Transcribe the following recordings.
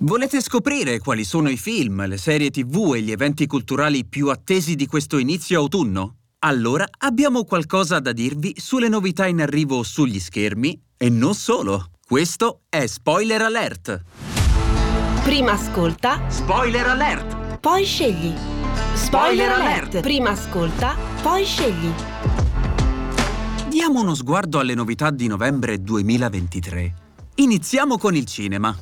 Volete scoprire quali sono i film, le serie tv e gli eventi culturali più attesi di questo inizio autunno? Allora abbiamo qualcosa da dirvi sulle novità in arrivo sugli schermi e non solo. Questo è Spoiler Alert. Prima ascolta, Spoiler Alert! poi scegli. Spoiler alert! Prima ascolta, poi scegli. Diamo uno sguardo alle novità di novembre 2023. Iniziamo con il cinema.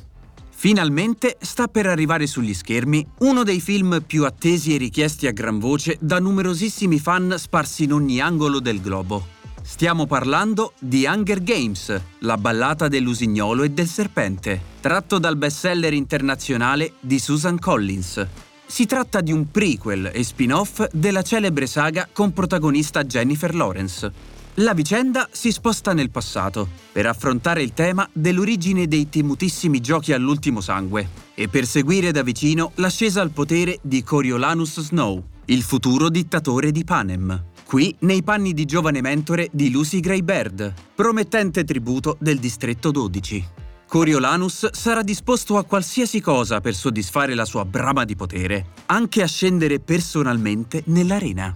Finalmente sta per arrivare sugli schermi uno dei film più attesi e richiesti a gran voce da numerosissimi fan sparsi in ogni angolo del globo. Stiamo parlando di Hunger Games, la ballata dell'usignolo e del serpente, tratto dal bestseller internazionale di Susan Collins. Si tratta di un prequel e spin-off della celebre saga con protagonista Jennifer Lawrence. La vicenda si sposta nel passato per affrontare il tema dell'origine dei temutissimi giochi all'ultimo sangue e per seguire da vicino l'ascesa al potere di Coriolanus Snow, il futuro dittatore di Panem. Qui nei panni di giovane mentore di Lucy Greybird, promettente tributo del distretto 12. Coriolanus sarà disposto a qualsiasi cosa per soddisfare la sua brama di potere, anche a scendere personalmente nell'arena.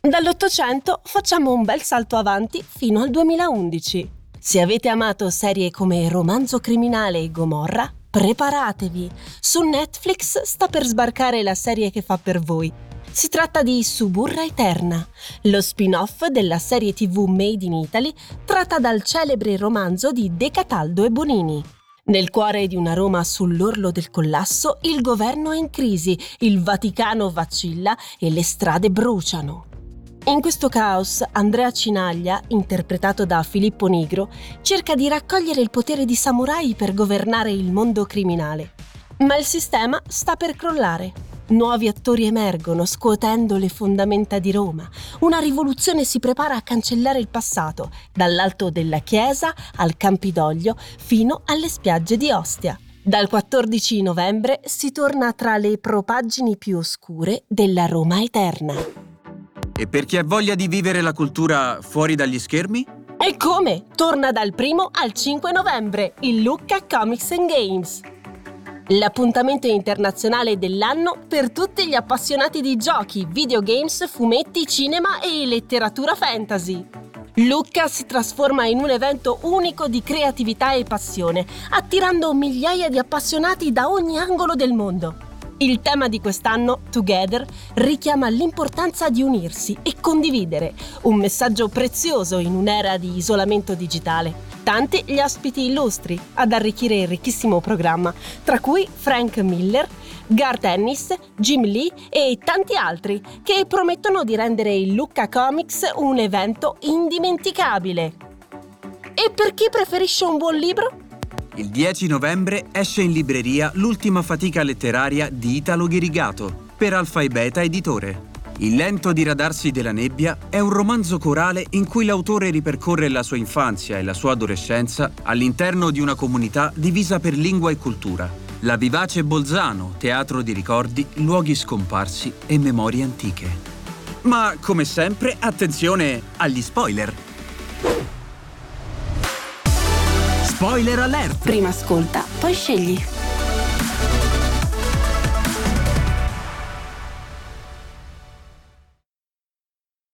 Dall'Ottocento facciamo un bel salto avanti fino al 2011. Se avete amato serie come Romanzo Criminale e Gomorra, preparatevi. Su Netflix sta per sbarcare la serie che fa per voi. Si tratta di Suburra Eterna, lo spin-off della serie TV Made in Italy tratta dal celebre romanzo di De Cataldo e Bonini. Nel cuore di una Roma sull'orlo del collasso, il governo è in crisi, il Vaticano vacilla e le strade bruciano. In questo caos, Andrea Cinaglia, interpretato da Filippo Nigro, cerca di raccogliere il potere di samurai per governare il mondo criminale. Ma il sistema sta per crollare. Nuovi attori emergono, scuotendo le fondamenta di Roma. Una rivoluzione si prepara a cancellare il passato, dall'alto della chiesa al Campidoglio fino alle spiagge di Ostia. Dal 14 novembre si torna tra le propaggini più oscure della Roma eterna. E per chi ha voglia di vivere la cultura fuori dagli schermi? E come? Torna dal 1 al 5 novembre il Lucca Comics and Games. L'appuntamento internazionale dell'anno per tutti gli appassionati di giochi, videogames, fumetti, cinema e letteratura fantasy. Lucca si trasforma in un evento unico di creatività e passione, attirando migliaia di appassionati da ogni angolo del mondo. Il tema di quest'anno, Together, richiama l'importanza di unirsi e condividere, un messaggio prezioso in un'era di isolamento digitale. Tanti gli ospiti illustri ad arricchire il ricchissimo programma, tra cui Frank Miller, Garth Ennis, Jim Lee e tanti altri, che promettono di rendere il Lucca Comics un evento indimenticabile. E per chi preferisce un buon libro? Il 10 novembre esce in libreria l'ultima fatica letteraria di Italo Ghirigato per Alfa e Beta Editore. Il lento diradarsi della nebbia è un romanzo corale in cui l'autore ripercorre la sua infanzia e la sua adolescenza all'interno di una comunità divisa per lingua e cultura. La vivace Bolzano, teatro di ricordi, luoghi scomparsi e memorie antiche. Ma come sempre, attenzione agli spoiler! Spoiler alert! Prima ascolta, poi scegli.